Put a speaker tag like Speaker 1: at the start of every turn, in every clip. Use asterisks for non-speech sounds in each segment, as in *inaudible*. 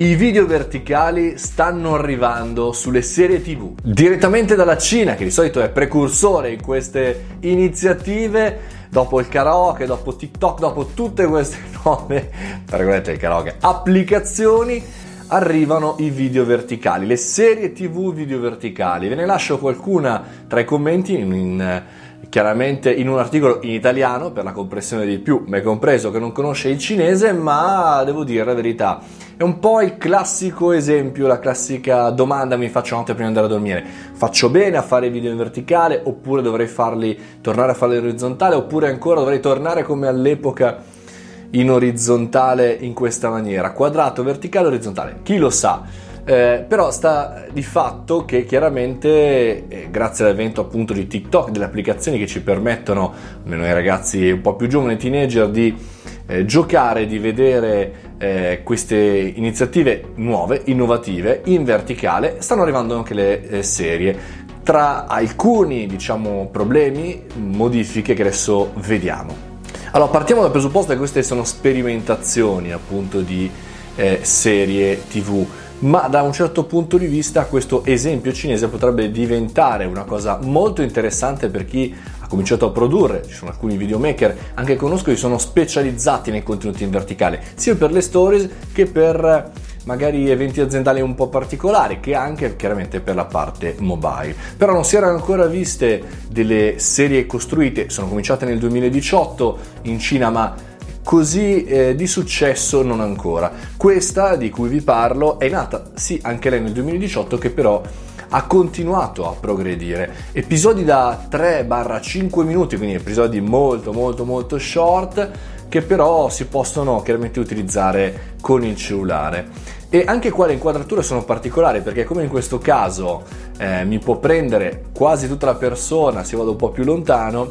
Speaker 1: I video verticali stanno arrivando sulle serie TV direttamente dalla Cina, che di solito è precursore in queste iniziative. Dopo il karaoke, dopo TikTok, dopo tutte queste *laughs* nuove, tra il karaoke, applicazioni, arrivano i video verticali, le serie TV video verticali. Ve ne lascio qualcuna tra i commenti in, in chiaramente in un articolo in italiano per la compressione di più, me compreso che non conosce il cinese, ma devo dire la verità, è un po' il classico esempio, la classica domanda mi faccio notte prima di andare a dormire. Faccio bene a fare i video in verticale oppure dovrei farli tornare a farli in orizzontale oppure ancora dovrei tornare come all'epoca in orizzontale in questa maniera, quadrato, verticale, orizzontale. Chi lo sa? Eh, però sta di fatto che chiaramente eh, grazie all'evento appunto di TikTok, delle applicazioni che ci permettono, almeno ai ragazzi un po' più giovani, teenager, di eh, giocare, di vedere eh, queste iniziative nuove, innovative, in verticale, stanno arrivando anche le eh, serie. Tra alcuni diciamo problemi, modifiche che adesso vediamo. Allora, partiamo dal presupposto che queste sono sperimentazioni appunto di eh, serie TV ma da un certo punto di vista questo esempio cinese potrebbe diventare una cosa molto interessante per chi ha cominciato a produrre, ci sono alcuni videomaker anche che conosco che sono specializzati nei contenuti in verticale, sia per le stories che per magari eventi aziendali un po' particolari che anche chiaramente per la parte mobile. Però non si erano ancora viste delle serie costruite, sono cominciate nel 2018 in Cina ma così eh, di successo non ancora. Questa di cui vi parlo è nata, sì, anche lei nel 2018, che però ha continuato a progredire. Episodi da 3-5 minuti, quindi episodi molto molto molto short, che però si possono chiaramente utilizzare con il cellulare. E anche qua le inquadrature sono particolari perché come in questo caso eh, mi può prendere quasi tutta la persona se vado un po' più lontano,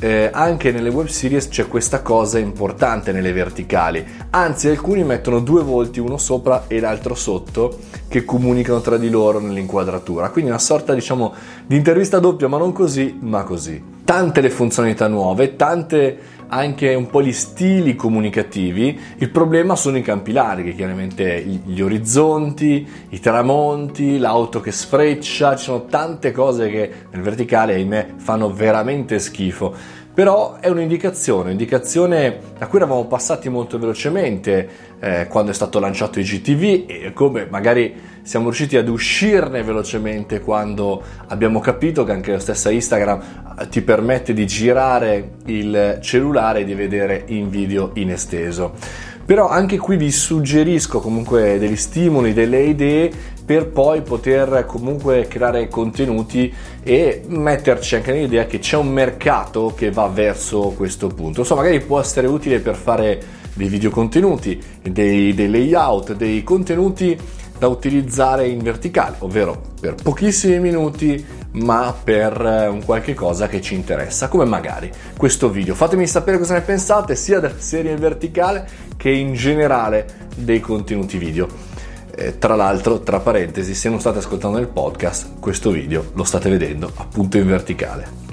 Speaker 1: eh, anche nelle web series c'è questa cosa importante nelle verticali, anzi alcuni mettono due volti, uno sopra e l'altro sotto, che comunicano tra di loro nell'inquadratura, quindi una sorta diciamo di intervista doppia, ma non così, ma così. Tante le funzionalità nuove, tante anche un po' gli stili comunicativi, il problema sono i campi larghi, chiaramente gli orizzonti, i tramonti, l'auto che sfreccia, ci sono tante cose che nel verticale, ahimè, fanno veramente schifo però è un'indicazione, un'indicazione da cui eravamo passati molto velocemente eh, quando è stato lanciato IGTV e come magari siamo riusciti ad uscirne velocemente quando abbiamo capito che anche la stessa Instagram eh, ti permette di girare il cellulare e di vedere in video in esteso. Però anche qui vi suggerisco comunque degli stimoli, delle idee per poi poter comunque creare contenuti e metterci anche nell'idea che c'è un mercato che va verso questo punto. Insomma, magari può essere utile per fare dei video contenuti, dei, dei layout, dei contenuti da utilizzare in verticale, ovvero per pochissimi minuti, ma per eh, un qualche cosa che ci interessa, come magari questo video. Fatemi sapere cosa ne pensate sia della serie in verticale che in generale dei contenuti video. Eh, tra l'altro, tra parentesi, se non state ascoltando il podcast, questo video lo state vedendo appunto in verticale.